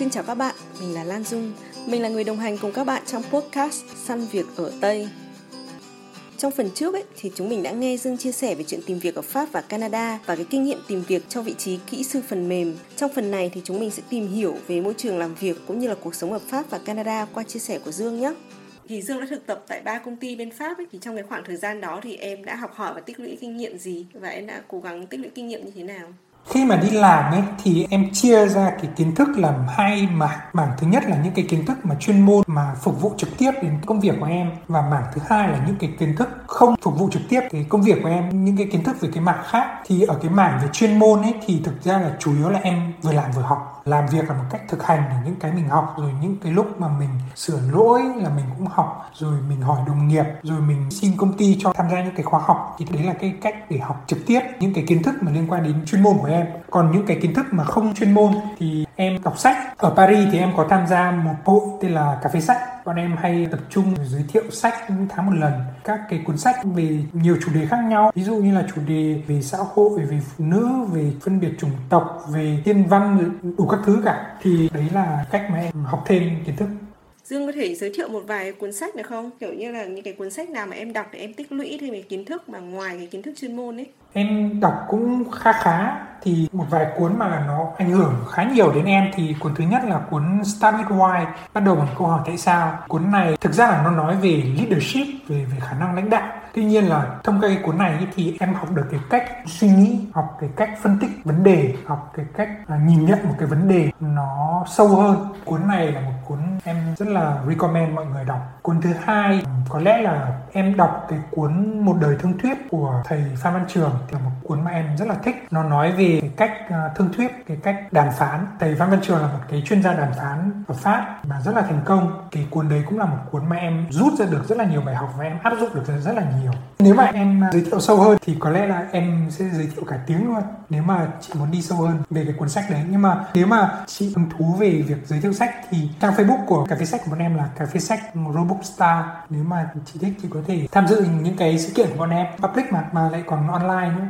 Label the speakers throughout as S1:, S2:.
S1: Xin chào các bạn, mình là Lan Dung. Mình là người đồng hành cùng các bạn trong podcast Săn Việc ở Tây. Trong phần trước ấy, thì chúng mình đã nghe Dương chia sẻ về chuyện tìm việc ở Pháp và Canada và cái kinh nghiệm tìm việc cho vị trí kỹ sư phần mềm. Trong phần này thì chúng mình sẽ tìm hiểu về môi trường làm việc cũng như là cuộc sống ở Pháp và Canada qua chia sẻ của Dương nhé. Thì Dương đã thực tập tại ba công ty bên Pháp ấy, thì trong cái khoảng thời gian đó thì em đã học hỏi và tích lũy kinh nghiệm gì và em đã cố gắng tích lũy kinh nghiệm như thế nào?
S2: Khi mà đi làm ấy, thì em chia ra cái kiến thức làm hai mảng mảng thứ nhất là những cái kiến thức mà chuyên môn mà phục vụ trực tiếp đến công việc của em, và mảng thứ hai là những cái kiến thức không phục vụ trực tiếp cái công việc của em, những cái kiến thức về cái mảng khác. Thì ở cái mảng về chuyên môn ấy, thì thực ra là chủ yếu là em vừa làm vừa học, làm việc là một cách thực hành là những cái mình học, rồi những cái lúc mà mình sửa lỗi là mình cũng học, rồi mình hỏi đồng nghiệp, rồi mình xin công ty cho tham gia những cái khóa học. Thì đấy là cái cách để học trực tiếp, những cái kiến thức mà liên quan đến chuyên môn của em còn những cái kiến thức mà không chuyên môn thì em đọc sách. Ở Paris thì em có tham gia một hội tên là cà phê sách. Bọn em hay tập trung giới thiệu sách tháng một lần. Các cái cuốn sách về nhiều chủ đề khác nhau. Ví dụ như là chủ đề về xã hội, về phụ nữ, về phân biệt chủng tộc, về thiên văn, đủ các thứ cả. Thì đấy là cách mà em học thêm kiến thức.
S1: Dương có thể giới thiệu một vài cuốn sách được không? Kiểu như là những cái cuốn sách nào mà em đọc để em tích lũy thêm cái kiến thức mà ngoài cái kiến thức chuyên môn ấy.
S2: Em đọc cũng khá khá, thì một vài cuốn mà nó ảnh hưởng khá nhiều đến em thì cuốn thứ nhất là cuốn Start with Why, bắt đầu bằng câu hỏi tại sao cuốn này thực ra là nó nói về leadership, về về khả năng lãnh đạo tuy nhiên là thông qua cái cuốn này thì em học được cái cách suy nghĩ, học cái cách phân tích vấn đề, học cái cách à, nhìn nhận một cái vấn đề nó sâu hơn cuốn này là một cuốn em rất là recommend mọi người đọc. Cuốn thứ hai, có lẽ là em đọc cái cuốn một đời thương thuyết của thầy phan văn trường. Là một cuốn mà em rất là thích. Nó nói về cái cách à, thương thuyết, cái cách đàm phán. Thầy phan văn trường là một cái chuyên gia đàm phán ở pháp mà rất là thành công. Cái cuốn đấy cũng là một cuốn mà em rút ra được rất là nhiều bài học và em áp dụng được rất là nhiều nếu mà em à, giới thiệu sâu hơn thì có lẽ là em sẽ giới thiệu cả tiếng luôn. Nếu mà chị muốn đi sâu hơn về cái cuốn sách đấy. Nhưng mà nếu mà chị hứng thú về việc giới thiệu sách thì trang facebook của cà phê sách của bọn em là cà phê sách robook star. Nếu mà chị thích chị có thể tham dự những cái sự kiện của bọn em public mà mà lại còn online nữa.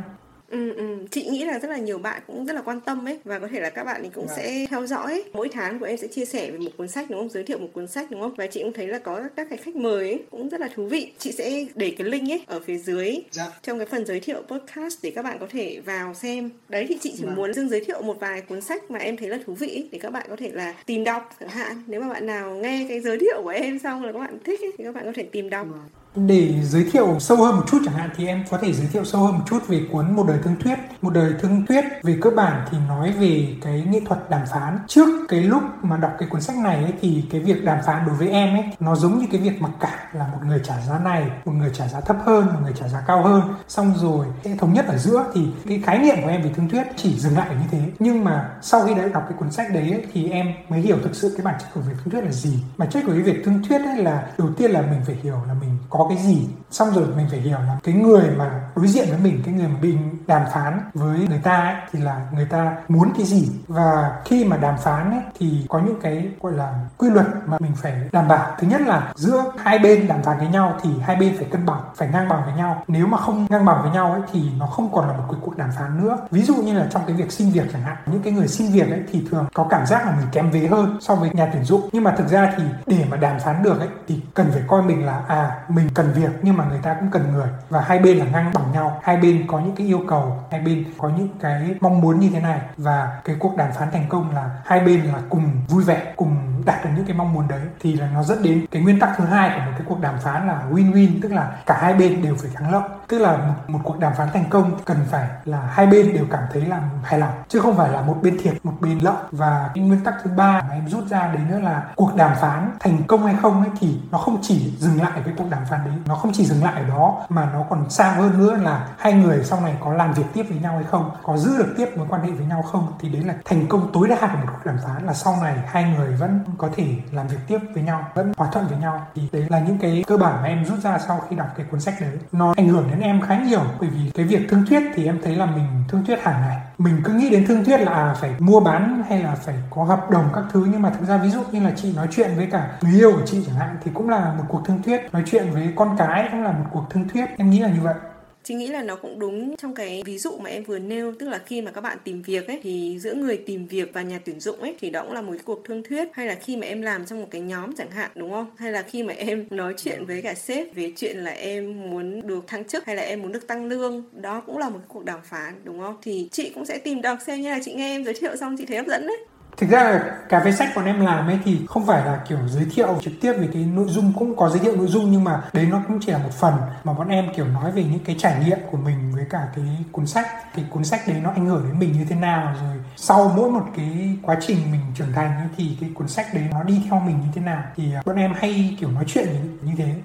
S1: Ừ, ừ. chị nghĩ là rất là nhiều bạn cũng rất là quan tâm ấy và có thể là các bạn cũng yeah. Dạ. sẽ theo dõi mỗi tháng của em sẽ chia sẻ về một cuốn sách đúng không giới thiệu một cuốn sách đúng không và chị cũng thấy là có các cái khách mời ấy cũng rất là thú vị chị sẽ để cái link ấy ở phía dưới yeah. Dạ. trong cái phần giới thiệu podcast để các bạn có thể vào xem đấy thì chị chỉ yeah. Dạ. muốn dương giới thiệu một vài cuốn sách mà em thấy là thú vị ấy, để các bạn có thể là tìm đọc chẳng hạn nếu mà bạn nào nghe cái giới thiệu của em xong là các bạn thích ấy, thì các bạn có thể tìm đọc yeah
S2: để giới thiệu sâu hơn một chút chẳng hạn thì em có thể giới thiệu sâu hơn một chút về cuốn một đời thương thuyết. Một đời thương thuyết về cơ bản thì nói về cái nghệ thuật đàm phán. Trước cái lúc mà đọc cái cuốn sách này ấy, thì cái việc đàm phán đối với em ấy nó giống như cái việc mặc cả là một người trả giá này một người trả giá thấp hơn một người trả giá cao hơn. Xong rồi sẽ thống nhất ở giữa thì cái khái niệm của em về thương thuyết chỉ dừng lại như thế. Nhưng mà sau khi đã đọc cái cuốn sách đấy ấy, thì em mới hiểu thực sự cái bản chất của việc thương thuyết là gì. Bản chất của cái việc thương thuyết ấy là đầu tiên là mình phải hiểu là mình có cái gì. Xong rồi mình phải hiểu là cái người mà đối diện với mình cái người mà mình đàm phán với người ta ấy, thì là người ta muốn cái gì. Và khi mà đàm phán ấy, thì có những cái gọi là quy luật mà mình phải đảm bảo. Thứ nhất là giữa hai bên đàm phán với nhau thì hai bên phải cân bằng phải ngang bằng với nhau. Nếu mà không ngang bằng với nhau ấy thì nó không còn là một cuộc đàm phán nữa. Ví dụ như là trong cái việc xin việc chẳng hạn những cái người xin việc ấy thì thường có cảm giác là mình kém vế hơn so với nhà tuyển dụng. Nhưng mà thực ra thì để mà đàm phán được ấy thì cần phải coi mình là à mình cần việc nhưng mà người ta cũng cần người. Và hai bên là ngang bằng nhau. Hai bên có những cái yêu cầu, hai bên có những cái mong muốn như thế này. Và cái cuộc đàm phán thành công là hai bên là cùng vui vẻ, cùng đạt được những cái mong muốn đấy. Thì là nó dẫn đến cái nguyên tắc thứ hai của một cái cuộc đàm phán là win-win, tức là cả hai bên đều phải thắng lợi tức là một, một cuộc đàm phán thành công cần phải là hai bên đều cảm thấy là hài lòng chứ không phải là một bên thiệt một bên lợi. Và cái nguyên tắc thứ ba mà em rút ra đấy nữa là cuộc đàm phán thành công hay không ấy thì nó không chỉ dừng lại với cuộc đàm phán đấy nó không chỉ dừng lại ở đó mà nó còn xa hơn nữa là hai người sau này có làm việc tiếp với nhau hay không có giữ được tiếp mối quan hệ với nhau không thì đấy là thành công tối đa của một cuộc đàm phán là sau này hai người vẫn có thể làm việc tiếp với nhau vẫn hòa thuận với nhau. Thì đấy là những cái cơ bản mà em rút ra sau khi đọc cái cuốn sách đấy. Nó ảnh hưởng đến em khá nhiều bởi vì cái việc thương thuyết thì em thấy là mình thương thuyết hàng ngày. Mình cứ nghĩ đến thương thuyết là à, phải mua bán hay là phải có hợp đồng các thứ nhưng mà thực ra ví dụ như là chị nói chuyện với cả người yêu của chị chẳng hạn thì cũng là một cuộc thương thuyết. Nói chuyện với con cái cũng là một cuộc thương thuyết em nghĩ là như vậy.
S1: Chị nghĩ là nó cũng đúng trong cái ví dụ mà em vừa nêu, tức là khi mà các bạn tìm việc ấy, thì giữa người tìm việc và nhà tuyển dụng ấy, thì đó cũng là một cái cuộc thương thuyết hay là khi mà em làm trong một cái nhóm chẳng hạn, đúng không? Hay là khi mà em nói chuyện với cả sếp về chuyện là em muốn được thăng chức hay là em muốn được tăng lương, đó cũng là một cái cuộc đàm phán, đúng không? Thì chị cũng sẽ tìm đọc xem như là chị nghe em giới thiệu xong chị thấy hấp dẫn đấy
S2: thực ra là cà phê sách bọn em làm ấy thì không phải là kiểu giới thiệu trực tiếp về cái nội dung cũng có giới thiệu nội dung nhưng mà đấy nó cũng chỉ là một phần mà bọn em kiểu nói về những cái trải nghiệm của mình với cả cái cuốn sách. Cái cuốn sách đấy nó ảnh hưởng đến mình như thế nào rồi sau mỗi một cái quá trình mình trưởng thành ấy, thì cái cuốn sách đấy nó đi theo mình như thế nào. Thì à, bọn em hay kiểu nói chuyện như, như thế.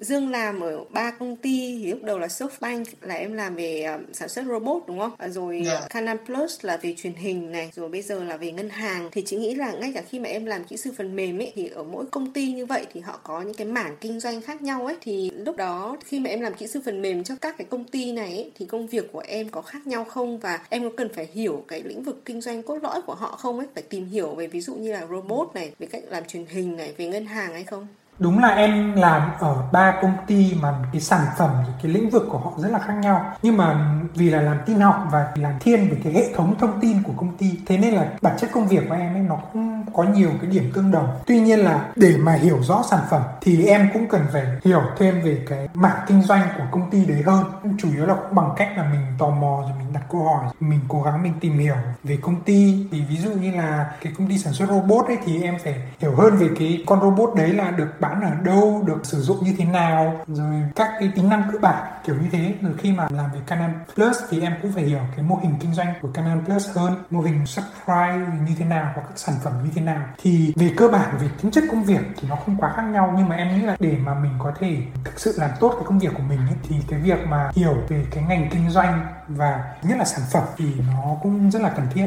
S1: Dương làm ở ba công ty thì lúc đầu là SoftBank là em làm về uh, sản xuất robot đúng không? À, rồi yeah. Dạ. Canon Plus là về truyền hình này, rồi bây giờ là về ngân hàng. Thì chị nghĩ là ngay cả khi mà em làm kỹ sư phần mềm ấy thì ở mỗi công ty như vậy thì họ có những cái mảng kinh doanh khác nhau ấy thì lúc đó khi mà em làm kỹ sư phần mềm cho các cái công ty này ấy, thì công việc của em có khác nhau không và em có cần phải hiểu cái lĩnh vực kinh doanh cốt lõi của họ không ấy, phải tìm hiểu về ví dụ như là robot này, về cách làm truyền hình này, về ngân hàng hay không?
S2: Đúng là em làm ở ba công ty mà cái sản phẩm, cái lĩnh vực của họ rất là khác nhau. Nhưng mà vì là làm tin học và làm thiên về cái hệ thống thông tin của công ty, thế nên là bản chất công việc của em ấy nó cũng có nhiều cái điểm tương đồng. Tuy nhiên là để mà hiểu rõ sản phẩm thì em cũng cần phải hiểu thêm về cái mảng kinh doanh của công ty đấy hơn. Chủ yếu là cũng bằng cách là mình tò mò rồi mình đặt câu hỏi, mình cố gắng mình tìm hiểu về công ty. Thì ví dụ như là cái công ty sản xuất robot ấy thì em phải hiểu hơn về cái con robot đấy là được bán ở đâu được sử dụng như thế nào rồi các cái tính năng cơ bản kiểu như thế. Rồi khi mà làm về Canon Plus thì em cũng phải hiểu cái mô hình kinh doanh của Canon Plus hơn mô hình subscribe như thế nào hoặc các sản phẩm như thế nào. Thì về cơ bản về tính chất công việc thì nó không quá khác nhau nhưng mà em nghĩ là để mà mình có thể thực sự làm tốt cái công việc của mình ấy, thì cái việc mà hiểu về cái ngành kinh doanh và nhất là sản phẩm thì nó cũng rất là cần thiết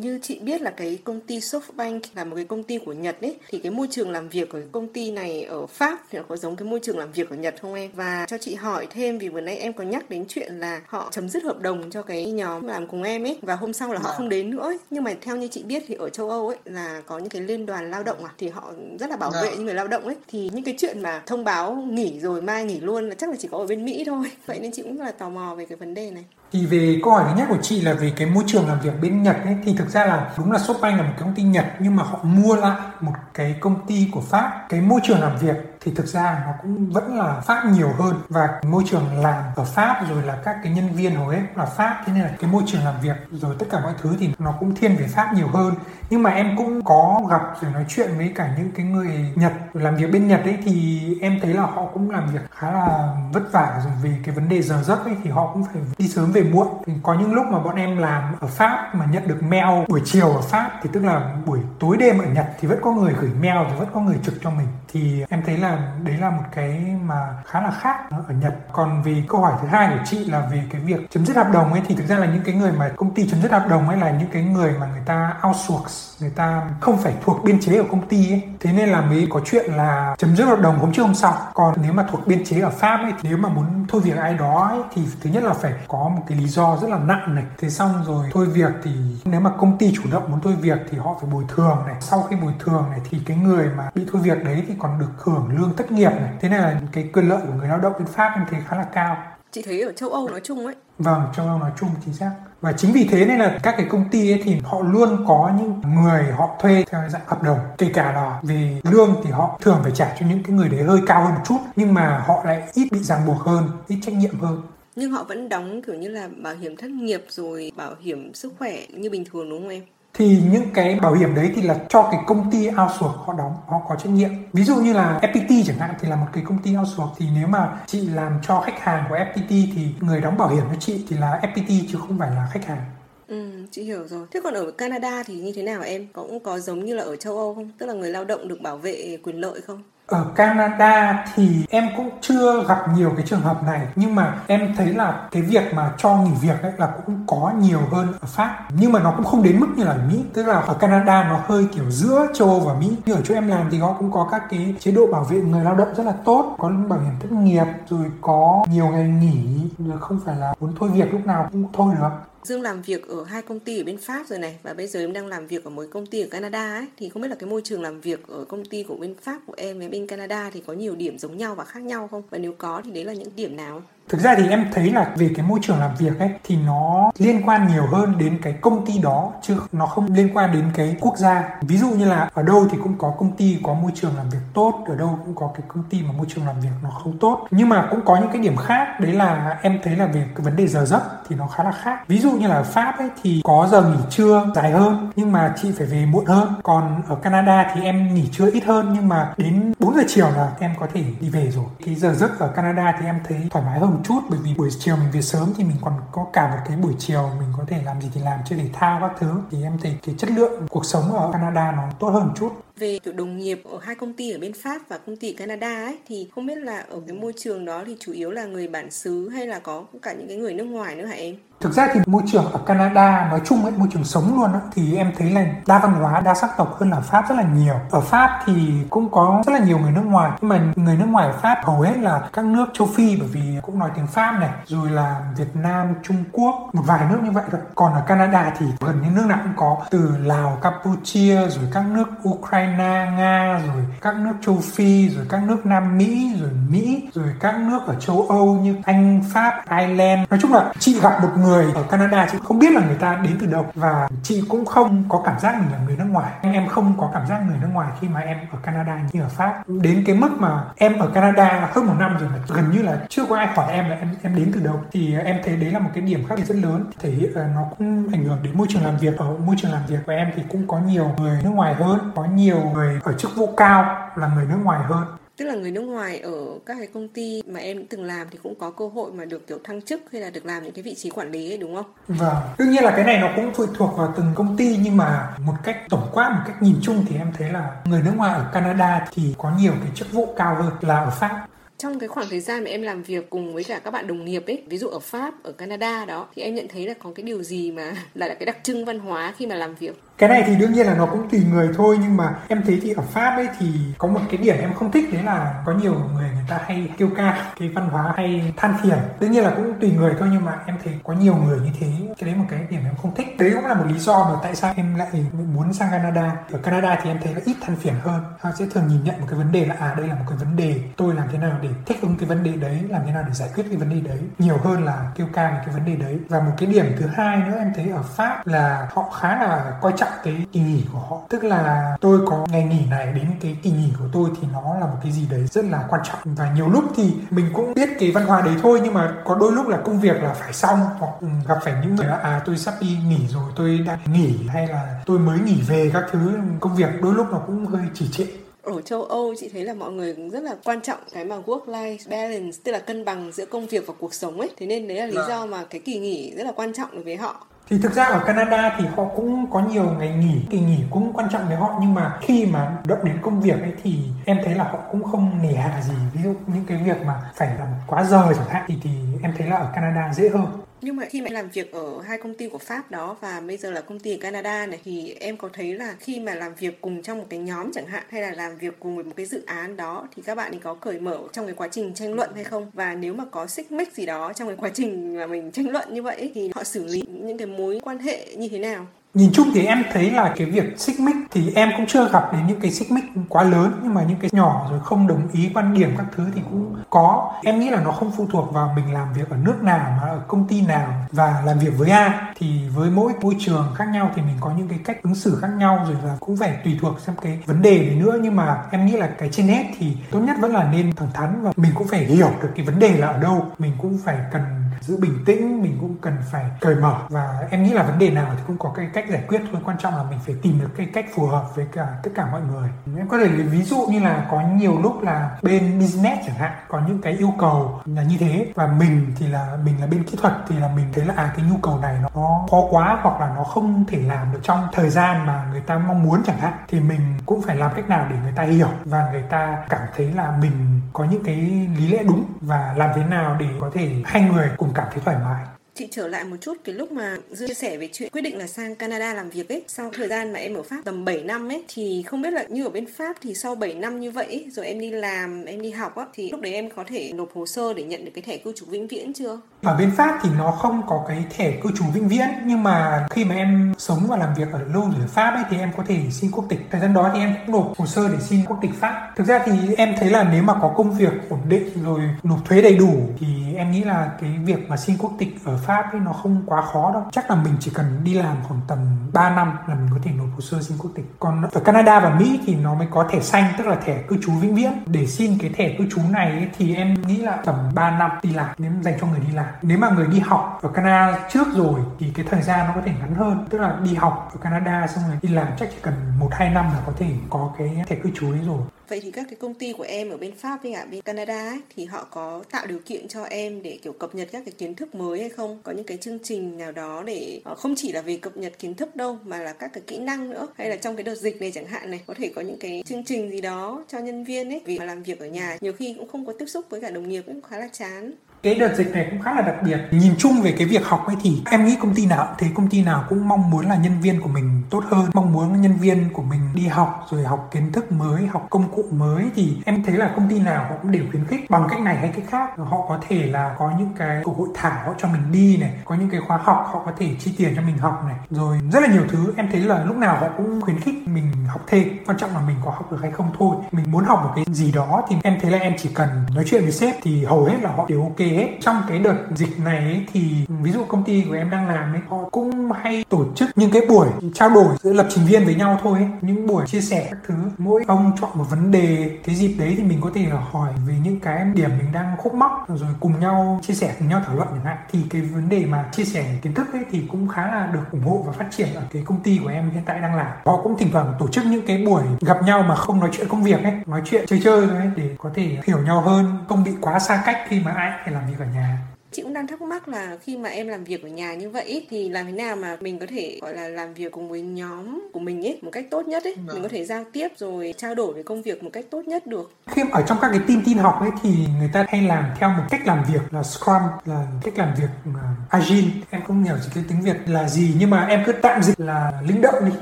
S1: như chị biết là cái công ty SoftBank là một cái công ty của Nhật ấy thì cái môi trường làm việc của cái công ty này ở Pháp thì nó có giống cái môi trường làm việc ở Nhật không em? Và cho chị hỏi thêm vì vừa nãy em có nhắc đến chuyện là họ chấm dứt hợp đồng cho cái nhóm làm cùng em ấy và hôm sau là họ vâng. không đến nữa ấy. Nhưng mà theo như chị biết thì ở châu Âu ấy là có những cái liên đoàn lao động à thì họ rất là bảo vệ vâng. những người lao động ấy thì những cái chuyện mà thông báo nghỉ rồi mai nghỉ luôn là chắc là chỉ có ở bên Mỹ thôi. Vậy nên chị cũng rất là tò mò về cái vấn đề này.
S2: Thì về câu hỏi thứ nhất của chị là về cái môi trường làm việc bên Nhật ấy, thì thực ra là đúng là Shopbank là một cái công ty Nhật nhưng mà họ mua lại một cái công ty của Pháp. Cái môi trường làm việc thì thực ra nó cũng vẫn là Pháp nhiều hơn và môi trường làm ở Pháp rồi là các cái nhân viên hầu hết là Pháp. Thế nên là cái môi trường làm việc rồi tất cả mọi thứ thì nó cũng thiên về Pháp nhiều hơn. Nhưng mà em cũng có gặp rồi nói chuyện với cả những cái người Nhật, làm việc bên Nhật ấy thì em thấy là họ cũng làm việc khá là vất vả rồi vì cái vấn đề giờ giấc ấy thì họ cũng phải đi sớm về muộn. Thì có những lúc mà bọn em làm ở Pháp mà nhận được mail buổi chiều ở Pháp thì tức là buổi tối đêm ở Nhật thì vẫn có người gửi mail rồi vẫn có người trực cho mình. Thì em thấy là đấy là một cái mà khá là khác ở Nhật. Còn vì câu hỏi thứ hai của chị là về cái việc chấm dứt hợp đồng ấy thì thực ra là những cái người mà công ty chấm dứt hợp đồng ấy là những cái người mà người ta outsource người ta không phải thuộc biên chế của công ty ấy. Thế nên là mới có chuyện là chấm dứt hợp đồng hôm trước hôm sau. Còn nếu mà thuộc biên chế ở pháp ấy nếu mà muốn thôi việc ai đó ấy, thì thứ nhất là phải có một cái lý do rất là nặng này. Thế xong rồi thôi việc thì nếu mà công ty chủ động muốn thôi việc thì họ phải bồi thường này. Sau khi bồi thường này thì cái người mà bị thôi việc đấy thì còn được hưởng lương thất nghiệp này. Thế nên là cái quyền lợi của người lao động bên pháp em thấy khá là cao.
S1: Chị thấy ở châu Âu nói chung ấy.
S2: Vâng châu Âu nói chung chính xác. Và chính vì thế nên là các cái công ty ấy thì họ luôn có những người họ thuê theo dạng hợp đồng. Kể cả là về lương thì họ thường phải trả cho những cái người đấy hơi cao hơn một chút nhưng mà họ lại ít bị ràng buộc hơn ít trách nhiệm hơn.
S1: Nhưng họ vẫn đóng kiểu như là bảo hiểm thất nghiệp rồi bảo hiểm sức khỏe như bình thường đúng không em
S2: thì những cái bảo hiểm đấy thì là cho cái công ty outsource họ đóng họ có trách nhiệm ví dụ như là FPT chẳng hạn thì là một cái công ty outsource thì nếu mà chị làm cho khách hàng của FPT thì người đóng bảo hiểm cho chị thì là FPT chứ không phải là khách hàng
S1: Ừ, chị hiểu rồi. Thế còn ở Canada thì như thế nào em? Có Cũng có giống như là ở châu Âu không? Tức là người lao động được bảo vệ quyền lợi không?
S2: Ở Canada thì em cũng chưa gặp nhiều cái trường hợp này, nhưng mà em thấy là cái việc mà cho nghỉ việc ấy là cũng có nhiều hơn ở Pháp. Nhưng mà nó cũng không đến mức như là ở Mỹ. Tức là ở Canada nó hơi kiểu giữa châu Âu và Mỹ. Như ở chỗ em làm thì họ cũng có các cái chế độ bảo vệ người lao động rất là tốt, có bảo hiểm thất nghiệp, rồi có nhiều ngày nghỉ, không phải là muốn thôi việc lúc nào cũng thôi được.
S1: Dương làm việc ở hai công ty ở bên Pháp rồi này, và bây giờ em đang làm việc ở một công ty ở Canada ấy thì không biết là cái môi trường làm việc ở công ty của bên Pháp của em với bên Canada thì có nhiều điểm giống nhau và khác nhau không? Và nếu có thì đấy là những điểm nào?
S2: Thực ra thì em thấy là về cái môi trường làm việc ấy thì nó liên quan nhiều hơn đến cái công ty đó chứ nó không liên quan đến cái quốc gia. Ví dụ như là ở đâu thì cũng có công ty có môi trường làm việc tốt, ở đâu cũng có cái công ty mà môi trường làm việc nó không tốt. Nhưng mà cũng có những cái điểm khác đấy là em thấy là về cái vấn đề giờ giấc thì nó khá là khác. Ví dụ như là ở Pháp ấy thì có giờ nghỉ trưa dài hơn nhưng mà chị phải về muộn hơn. Còn ở Canada thì em nghỉ trưa ít hơn nhưng mà đến 4 giờ chiều là em có thể đi về rồi. Cái giờ giấc ở Canada thì em thấy thoải mái hơn một chút, bởi vì buổi chiều mình về sớm thì mình còn có cả một cái buổi chiều mình có thể làm gì thì làm, chơi thể thao các thứ thì em thấy cái chất lượng cuộc sống ở Canada nó tốt hơn một chút
S1: về kiểu đồng nghiệp ở hai công ty ở bên Pháp và công ty Canada ấy thì không biết là ở cái môi trường đó thì chủ yếu là người bản xứ hay là có cả những cái người nước ngoài nữa hả em?
S2: Thực ra thì môi trường ở Canada nói chung ấy, môi trường sống luôn ấy, thì em thấy là đa văn hóa, đa sắc tộc hơn ở Pháp rất là nhiều. Ở Pháp thì cũng có rất là nhiều người nước ngoài, nhưng mà người nước ngoài ở Pháp hầu hết là các nước châu Phi bởi vì cũng nói tiếng Pháp này, rồi là Việt Nam, Trung Quốc, một vài nước như vậy thôi. Còn ở Canada thì gần như nước nào cũng có, từ Lào, Campuchia, rồi các nước Ukraine, Nga, rồi các nước châu Phi, rồi các nước Nam Mỹ, rồi Mỹ, rồi các nước ở châu Âu như Anh, Pháp, Ireland. Nói chung là chị gặp một người ở Canada chị không biết là người ta đến từ đâu và chị cũng không có cảm giác mình là người nước ngoài. Em không có cảm giác người nước ngoài khi mà em ở Canada như ở Pháp. Đến cái mức mà em ở Canada hơn một năm rồi mà gần như là chưa có ai hỏi em là em em đến từ đâu. Thì ờ, em thấy đấy là một cái điểm khác biệt rất lớn. Thể hiện ờ, là nó cũng ảnh hưởng đến môi trường làm việc ở môi trường làm việc của em thì cũng có nhiều người nước ngoài hơn có nhiều nhiều người ở chức vụ cao là người nước ngoài hơn.
S1: Tức là người nước ngoài ở các cái công ty mà em từng làm thì cũng có cơ hội mà được kiểu thăng chức hay là được làm những cái vị trí quản lý ấy đúng không?
S2: Vâng, đương nhiên là cái này nó cũng phụ thuộc vào từng công ty nhưng mà một cách tổng quát một cách nhìn chung thì em thấy là người nước ngoài ở Canada thì có nhiều cái chức vụ cao hơn là ở Pháp.
S1: Trong cái khoảng thời gian mà em làm việc cùng với cả các bạn đồng nghiệp ấy ví dụ ở Pháp ở Canada đó thì em nhận thấy là có cái điều gì mà là cái đặc trưng văn hóa khi mà làm việc
S2: cái này thì đương nhiên là nó cũng tùy người thôi, nhưng mà em thấy thì ở Pháp ấy thì có một cái điểm em không thích, đấy là có nhiều người người ta hay kêu ca, cái văn hóa hay than phiền. Đương nhiên là cũng tùy người thôi, nhưng mà em thấy có nhiều người như thế, cái đấy một cái điểm em không thích. Đấy cũng là một lý do mà tại sao em lại muốn sang Canada. Ở Canada thì em thấy là ít than phiền hơn. Họ sẽ thường nhìn nhận một cái vấn đề là à đây là một cái vấn đề, tôi làm thế nào để thích ứng cái vấn đề đấy, làm thế nào để giải quyết cái vấn đề đấy, nhiều hơn là kêu ca về cái vấn đề đấy. Và một cái điểm thứ hai nữa em thấy ở Pháp là họ khá là coi trọng cái kỳ nghỉ của họ. Tức là tôi có ngày nghỉ này đến cái kỳ nghỉ của tôi thì nó là một cái gì đấy rất là quan trọng. Và nhiều lúc thì mình cũng biết cái văn hóa đấy thôi nhưng mà có đôi lúc là công việc là phải xong hoặc ừ, gặp phải những người là à tôi sắp đi nghỉ rồi tôi đang nghỉ hay là tôi mới nghỉ về các thứ công việc đôi lúc nó cũng hơi chỉ trệ.
S1: Ở châu Âu chị thấy là mọi người cũng rất là quan trọng cái mà work life balance tức là cân bằng giữa công việc và cuộc sống ấy. Thế nên đấy là lý vâng. do mà cái kỳ nghỉ rất là quan trọng đối với họ
S2: thì thực ra ở Canada thì họ cũng có nhiều ngày nghỉ. Kỳ nghỉ cũng quan trọng với họ, nhưng mà khi mà động đến công việc ấy thì em thấy là họ cũng không nề hà gì. Ví dụ những cái việc mà phải làm quá giờ chẳng hạn, thì thì em thấy là ở Canada dễ hơn
S1: nhưng mà khi mà em làm việc ở hai công ty của Pháp đó và bây giờ là công ty ở Canada này, thì em có thấy là khi mà làm việc cùng trong một cái nhóm chẳng hạn, hay là làm việc cùng với một cái dự án đó, thì các bạn ấy có cởi mở trong cái quá trình tranh luận hay không và nếu mà có xích mích gì đó trong cái quá trình mà mình tranh luận như vậy thì họ xử lý những cái mối quan hệ như thế nào?
S2: Nhìn chung thì em thấy là cái việc xích mích thì em cũng chưa gặp đến những cái xích mích quá lớn, nhưng mà những cái nhỏ rồi không đồng ý quan điểm các thứ thì cũng có. Em nghĩ là nó không phụ thuộc vào mình làm việc ở nước nào mà ở công ty nào và làm việc với ai. Thì với mỗi môi trường khác nhau thì mình có những cái cách ứng xử khác nhau rồi là cũng phải tùy thuộc xem cái vấn đề đấy nữa. Nhưng mà em nghĩ là cái trên hết thì tốt nhất vẫn là nên thẳng thắn và mình cũng phải hiểu được cái vấn đề là ở đâu. Mình cũng phải cần giữ bình tĩnh, mình cũng cần phải cởi mở. Và em nghĩ là vấn đề nào thì cũng có cái cách giải quyết thôi. Quan trọng là mình phải tìm được cái cách phù hợp với cả tất cả mọi người. Em có thể lấy ví dụ như là có nhiều lúc là bên business chẳng hạn, có những cái yêu cầu là như thế và mình thì là, mình là bên kỹ thuật thì là mình thấy là à cái nhu cầu này nó khó quá hoặc là nó không thể làm được trong thời gian mà người ta mong muốn chẳng hạn, thì mình cũng phải làm cách nào để người ta hiểu và người ta cảm thấy là mình có những cái lý lẽ đúng và làm thế nào để có thể hai người cùng cảm thấy thoải mái.
S1: Chị trở lại một chút cái lúc mà dư chia sẻ về chuyện quyết định là sang Canada làm việc ấy. Sau thời gian mà em ở Pháp tầm 7 năm ấy, thì không biết là như ở bên Pháp thì sau 7 năm như vậy rồi em đi làm, em đi học á, thì lúc đấy em có thể nộp hồ sơ để nhận được cái thẻ cư trú vĩnh viễn chưa?
S2: Ở bên Pháp thì nó không có cái thẻ cư trú vĩnh viễn nhưng mà khi mà em sống và làm việc ở lâu ở Pháp ấy thì em có thể xin quốc tịch. Thời gian đó thì em cũng nộp hồ sơ để xin quốc tịch Pháp. Thực ra thì em thấy là nếu mà có công việc ổn định rồi nộp thuế đầy đủ thì em nghĩ là cái việc mà xin quốc tịch ở Pháp ấy nó không quá khó đâu. Chắc là mình chỉ cần đi làm khoảng tầm 3 năm là mình có thể nộp hồ sơ xin quốc tịch. Còn ở Canada và Mỹ thì nó mới có thẻ xanh tức là thẻ cư trú vĩnh viễn. Để xin cái thẻ cư trú này ấy, thì em nghĩ là tầm 3 năm đi làm nếu dành cho người đi làm nếu mà người đi học ở Canada trước rồi thì cái thời gian nó có thể ngắn hơn. Tức là đi học ở Canada xong rồi đi làm chắc chỉ cần một hai năm là có thể có cái thẻ cư trú ấy rồi.
S1: Vậy thì các cái công ty của em ở bên Pháp với cả bên Canada ấy, thì họ có tạo điều kiện cho em để kiểu cập nhật các cái kiến thức mới hay không? Có những cái chương trình nào đó để ờ, không chỉ là về cập nhật kiến thức đâu mà là các cái kỹ năng nữa? Hay là trong cái đợt dịch này chẳng hạn này có thể có những cái chương trình gì đó cho nhân viên ấy? Vì mà làm việc ở nhà nhiều khi cũng không có tiếp xúc với cả đồng nghiệp cũng khá là chán
S2: cái đợt dịch này cũng khá là đặc biệt. Nhìn chung về cái việc học ấy thì em nghĩ công ty nào thế, công ty nào cũng mong muốn là nhân viên của mình tốt hơn, mong muốn nhân viên của mình đi học rồi học kiến thức mới, học công cụ mới thì em thấy là công ty nào họ cũng đều khuyến khích. Bằng cách này hay cách khác, họ có thể là có những cái cuộc hội thảo cho mình đi này, có những cái khóa học họ có thể chi tiền cho mình học này, rồi rất là nhiều thứ. Em thấy là lúc nào họ cũng khuyến khích mình học thêm, quan trọng là mình có học được hay không thôi. Mình muốn học một cái gì đó thì em thấy là em chỉ cần nói chuyện với sếp thì hầu hết là họ đều ok trong cái đợt dịch này ấy, thì ví dụ công ty của em đang làm ấy họ cũng hay tổ chức những cái buổi trao đổi giữa lập trình viên với nhau thôi ấy. những buổi chia sẻ các thứ. Mỗi ông chọn một vấn đề. Cái dịp đấy thì mình có thể hỏi về những cái điểm mình đang khúc mắc rồi cùng nhau chia sẻ cùng nhau thảo luận chẳng hạn. Thì cái vấn đề mà chia sẻ kiến thức ấy thì cũng khá là được ủng hộ và phát triển ở cái công ty của em hiện tại đang làm. Họ cũng thỉnh thoảng tổ chức những cái buổi gặp nhau mà không nói chuyện công việc ấy nói chuyện chơi chơi thôi ấy để có thể hiểu nhau hơn không bị quá xa cách khi mà ai phải làm việc ở nhà
S1: chị cũng đang thắc mắc là khi mà em làm việc ở nhà như vậy thì làm thế nào mà mình có thể gọi là làm việc cùng với nhóm của mình ấy một cách tốt nhất ấy mình có vâng. thể giao tiếp rồi trao đổi về công việc một cách tốt nhất được.
S2: Khi ở trong các cái team tin học ấy thì người ta hay làm theo một cách làm việc là scrum là cách làm việc uh, agile. Em không hiểu cái tiếng việt là gì nhưng mà em cứ tạm dịch là linh động đi.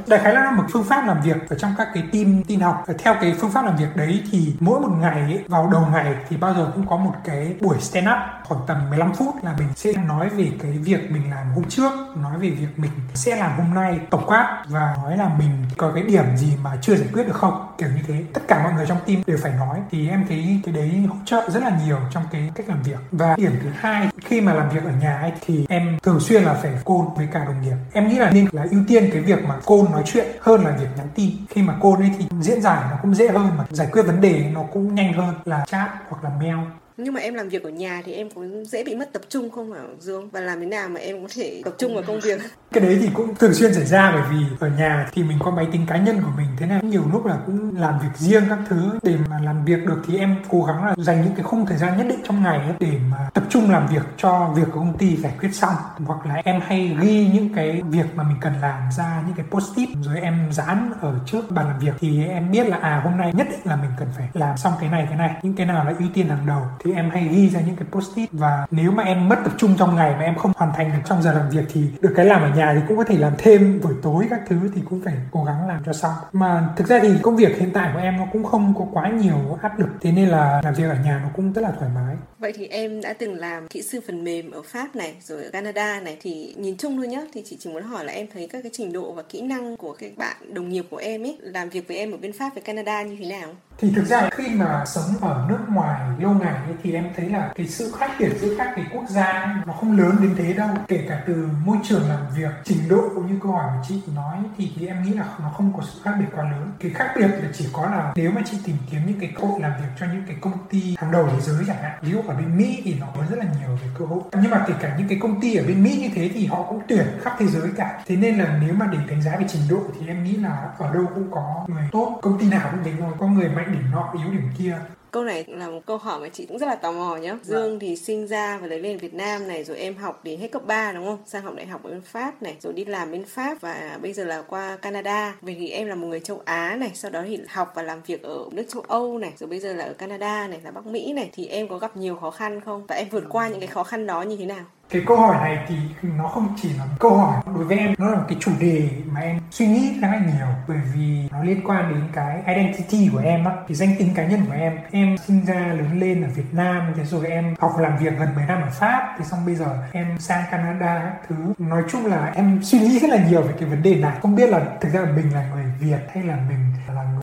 S2: Đại khái là một phương pháp làm việc ở trong các cái team tin học. Theo cái phương pháp làm việc đấy thì mỗi một ngày ấy, vào đầu ngày thì bao giờ cũng có một cái buổi stand up khoảng tầm 15 phút phút là mình sẽ nói về cái việc mình làm hôm trước nói về việc mình sẽ làm hôm nay tổng quát và nói là mình có cái điểm gì mà chưa giải quyết được không? Kiểu như thế. Tất cả mọi người trong team đều phải nói. Thì em thấy cái đấy hỗ trợ rất là nhiều trong cái cách làm việc. Và điểm thứ hai khi mà làm việc ở nhà ấy, thì em thường xuyên là phải côn với cả đồng nghiệp. Em nghĩ là nên là ưu tiên cái việc mà côn nói chuyện hơn là việc nhắn tin. Khi mà côn ấy thì diễn giải nó cũng dễ hơn mà giải quyết vấn đề nó cũng nhanh hơn là chat hoặc là mail
S1: nhưng mà em làm việc ở nhà thì em có dễ bị mất tập trung, không hả Dương? Và làm thế nào mà em có thể tập trung vào công việc?
S2: Cái đấy thì cũng thường xuyên xảy ra bởi vì ở nhà thì mình có máy tính cá nhân của mình. Thế nên nhiều lúc là cũng làm việc riêng các thứ. Để mà làm việc được thì em cố gắng là dành những cái khung thời gian nhất định trong ngày ấy để mà tập trung làm việc cho việc của công ty giải quyết xong. Hoặc là em hay ghi những cái việc mà mình cần làm ra, những cái post it rồi em dán ở trước bàn làm việc thì em biết là à hôm nay nhất định là mình cần phải làm xong cái này cái này. Những cái nào là ưu tiên hàng đầu thì em hay ghi ra những cái post it và nếu mà em mất tập trung trong ngày mà em không hoàn thành được trong giờ làm việc thì được cái làm ở nhà thì cũng có thể làm thêm. Buổi tối các thứ thì cũng phải cố gắng làm cho xong. Mà thực ra thì công việc hiện tại của em nó cũng không có quá nhiều áp lực. Thế nên là làm việc ở nhà nó cũng rất là thoải mái.
S1: Vậy thì em đã từng làm kỹ sư phần mềm ở Pháp này rồi ở Canada này. Thì nhìn chung thôi nhá thì chị chỉ muốn hỏi là em thấy các cái trình độ và kỹ năng của các bạn đồng nghiệp của em ấy làm việc với em ở bên Pháp với Canada như thế nào?
S2: Thì thực ra khi mà sống ở nước ngoài lâu ngày ấy, thì em thấy là cái sự khác biệt giữa các cái quốc gia ấy, nó không lớn đến thế đâu. Kể cả từ môi trường làm việc trình độ cũng như câu hỏi mà chị nói thì, thì em nghĩ là nó không có sự khác biệt quá lớn. Cái khác biệt là chỉ có là nếu mà chị tìm kiếm những cái cơ hội làm việc cho những cái công ty hàng đầu thế giới chẳng hạn ví dụ ở bên Mỹ thì nó có rất là nhiều về cơ hội. Nhưng mà kể cả những cái công ty ở bên Mỹ như thế thì họ cũng tuyển khắp thế giới cả. Thế nên là nếu mà để đánh giá về trình độ thì em nghĩ là ở đâu cũng có người tốt công ty nào cũng thế thôi. Có người mạnh điểm nọ yếu điểm kia
S1: câu này là một câu hỏi mà chị cũng rất là tò mò nhá. Dạ. Dương thì sinh ra và lấy lên Việt Nam này rồi em học đến hết cấp 3 đúng không? Sang học đại học ở bên Pháp này, rồi đi làm bên Pháp và bây giờ là qua Canada. Vậy thì em là một người châu Á này, sau đó thì học và làm việc ở nước châu Âu này, rồi bây giờ là ở Canada này, là Bắc Mỹ này thì em có gặp nhiều khó khăn không? Và em vượt qua những cái khó khăn đó như thế nào?
S2: Cái câu hỏi này thì nó không chỉ là câu hỏi đối với em, nó là một cái chủ đề mà em suy nghĩ khá là nhiều. Bởi vì nó liên quan đến cái identity của em á, cái danh tính cá nhân của em. Em sinh ra, lớn lên ở Việt Nam, thế rồi em học làm việc gần mấy năm ở Pháp. Thì xong bây giờ em sang Canada thứ. Nói chung là em suy nghĩ rất là nhiều về cái vấn đề này. Không biết là thực ra là mình là người Việt hay là mình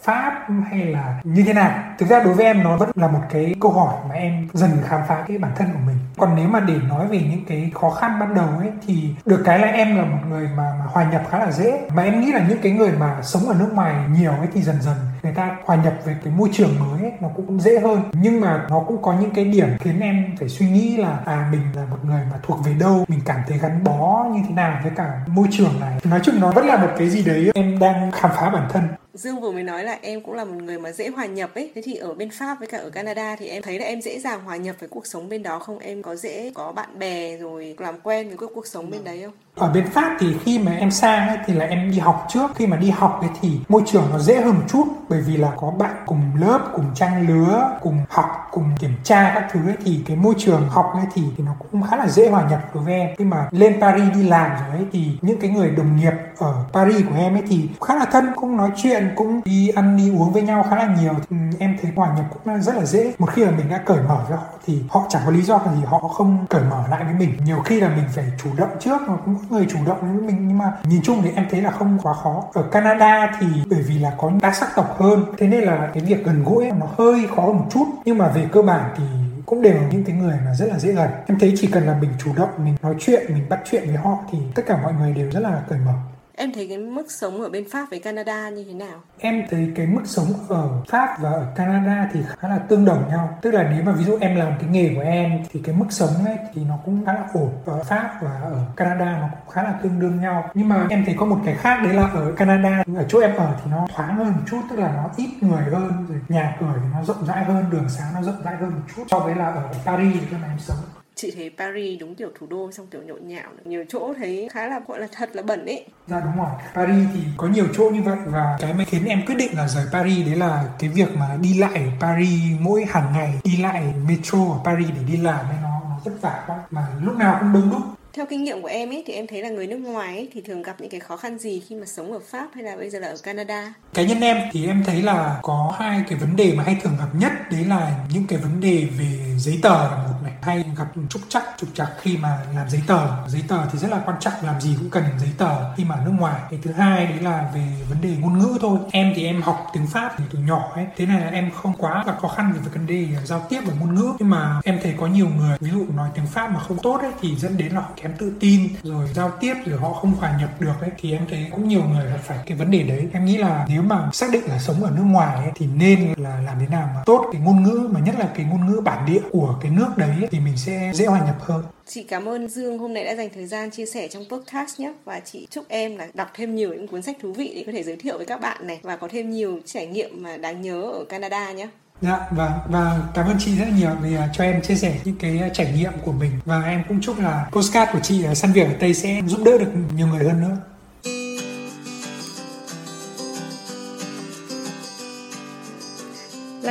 S2: Pháp hay là như thế nào? Thực ra đối với em nó vẫn là một cái câu hỏi mà em dần khám phá cái bản thân của mình. Còn nếu mà để nói về những cái khó khăn ban đầu ấy thì được cái là em là một người mà, mà hòa nhập khá là dễ. Mà em nghĩ là những cái người mà sống ở nước ngoài nhiều ấy thì dần dần người ta hòa nhập về cái môi trường mới ấy, nó cũng dễ hơn nhưng mà nó cũng có những cái điểm khiến em phải suy nghĩ là à mình là một người mà thuộc về đâu mình cảm thấy gắn bó như thế nào với cả môi trường này nói chung nó vẫn là một cái gì đấy em đang khám phá bản thân
S1: Dương vừa mới nói là em cũng là một người mà dễ hòa nhập ấy. Thế thì ở bên Pháp với cả ở Canada thì em thấy là em dễ dàng hòa nhập với cuộc sống bên đó không? Em có dễ có bạn bè rồi làm quen với cuộc sống bên đấy không?
S2: Ở bên Pháp thì khi mà em sang ấy, thì là em đi học trước. Khi mà đi học ấy thì môi trường nó dễ hơn một chút bởi vì là có bạn cùng lớp, cùng trang lứa, cùng học, cùng kiểm tra các thứ ấy thì cái môi trường học ấy thì, thì nó cũng khá là dễ hòa nhập đối với em. Khi mà lên Paris đi làm rồi ấy thì những cái người đồng nghiệp ở Paris của em ấy thì khá là thân, cũng nói chuyện, cũng đi ăn đi uống với nhau khá là nhiều. Thì em thấy hòa nhập cũng rất là dễ. Một khi mà mình đã cởi mở ra họ thì họ chẳng có lý do gì họ không cởi mở lại với mình. Nhiều khi là mình phải chủ động trước mà cũng người chủ động với mình, nhưng mà nhìn chung thì em thấy là không quá khó. Ở Canada thì bởi vì là có đa sắc tộc hơn, thế nên là cái việc gần gũi nó hơi khó một chút. Nhưng mà về cơ bản thì cũng đều những cái người mà rất là dễ gần. Em thấy chỉ cần là mình chủ động, mình nói chuyện, mình bắt chuyện với họ thì tất cả mọi người đều rất là cởi mở.
S1: Em thấy cái mức sống ở bên Pháp với Canada như thế nào?
S2: Em thấy cái mức sống ở Pháp và ở Canada thì khá là tương đồng nhau. Tức là nếu mà ví dụ em làm cái nghề của em thì cái mức sống ấy thì nó cũng khá là ổn. Ở Pháp và ở Canada nó cũng khá là tương đương nhau. Nhưng mà em thấy có một cái khác đấy là ở Canada ở chỗ em ở thì nó thoáng hơn một chút, tức là nó ít người hơn, rồi nhà cửa thì nó rộng rãi hơn, đường xá nó rộng rãi hơn một chút so với là ở Paris khi mà em sống
S1: chị thấy Paris đúng kiểu thủ đô xong kiểu nhộn nhạo nhiều chỗ thấy khá là gọi là thật là bẩn ấy.
S2: Dạ đúng rồi. Paris thì có nhiều chỗ như vậy và cái mà khiến em quyết định là rời Paris đấy là cái việc mà đi lại ở Paris mỗi hàng ngày đi lại metro ở Paris để đi làm ấy nó, nó vất vả quá. Mà lúc nào cũng đông đúc.
S1: Theo kinh nghiệm của em ấy thì em thấy là người nước ngoài ấy, thì thường gặp những cái khó khăn gì khi mà sống ở Pháp hay là bây giờ là ở Canada?
S2: Cá nhân em thì em thấy là có hai cái vấn đề mà hay thường gặp nhất. Đấy là những cái vấn đề về giấy tờ là một này hay gặp trục chắc trục trặc khi mà làm giấy tờ. Giấy tờ thì rất là quan trọng làm gì cũng cần giấy tờ khi mà nước ngoài. Cái thứ hai đấy là về vấn đề ngôn ngữ thôi. Em thì em học tiếng pháp từ nhỏ ấy. Thế này là em không quá gặp khó khăn về vấn đề à, giao tiếp và ngôn ngữ. Nhưng mà em thấy có nhiều người ví dụ nói tiếng pháp mà không tốt ấy thì dẫn đến là họ kém tự tin rồi giao tiếp rồi họ không hòa nhập được ấy. Thì em thấy cũng nhiều người gặp phải cái vấn đề đấy. Em nghĩ là nếu mà xác định là sống ở nước ngoài ấy, thì nên là làm thế nào mà tốt cái ngôn ngữ mà nhất là cái ngôn ngữ bản địa của cái nước đấy thì mình sẽ dễ hòa nhập hơn
S1: Chị cảm ơn Dương hôm nay đã dành thời gian chia sẻ trong podcast nhé và chị chúc em là đọc thêm nhiều những cuốn sách thú vị để có thể giới thiệu với các bạn này và có thêm nhiều trải nghiệm mà đáng nhớ ở Canada nhé.
S2: Dạ và và cảm ơn chị rất nhiều vì uh, cho em chia sẻ những cái trải nghiệm của mình và em cũng chúc là postcard của chị ở săn việc ở Tây sẽ giúp đỡ được nhiều người hơn nữa.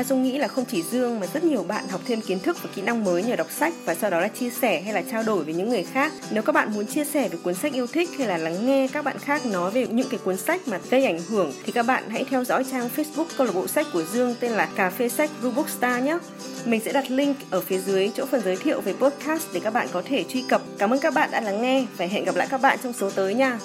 S1: Ra Dung nghĩ là không chỉ Dương mà rất nhiều bạn học thêm kiến thức và kỹ năng mới nhờ đọc sách và sau đó là chia sẻ hay là trao đổi với những người khác. Nếu các bạn muốn chia sẻ về cuốn sách yêu thích hay là lắng nghe các bạn khác nói về những cái cuốn sách mà gây ảnh hưởng, thì các bạn hãy theo dõi trang Facebook câu lạc bộ sách của Dương tên là Cà phê sách Blue Star nhé. Mình sẽ đặt link ở phía dưới chỗ phần giới thiệu về podcast để các bạn có thể truy cập. Cảm ơn các bạn đã lắng nghe và hẹn gặp lại các bạn trong số tới nha.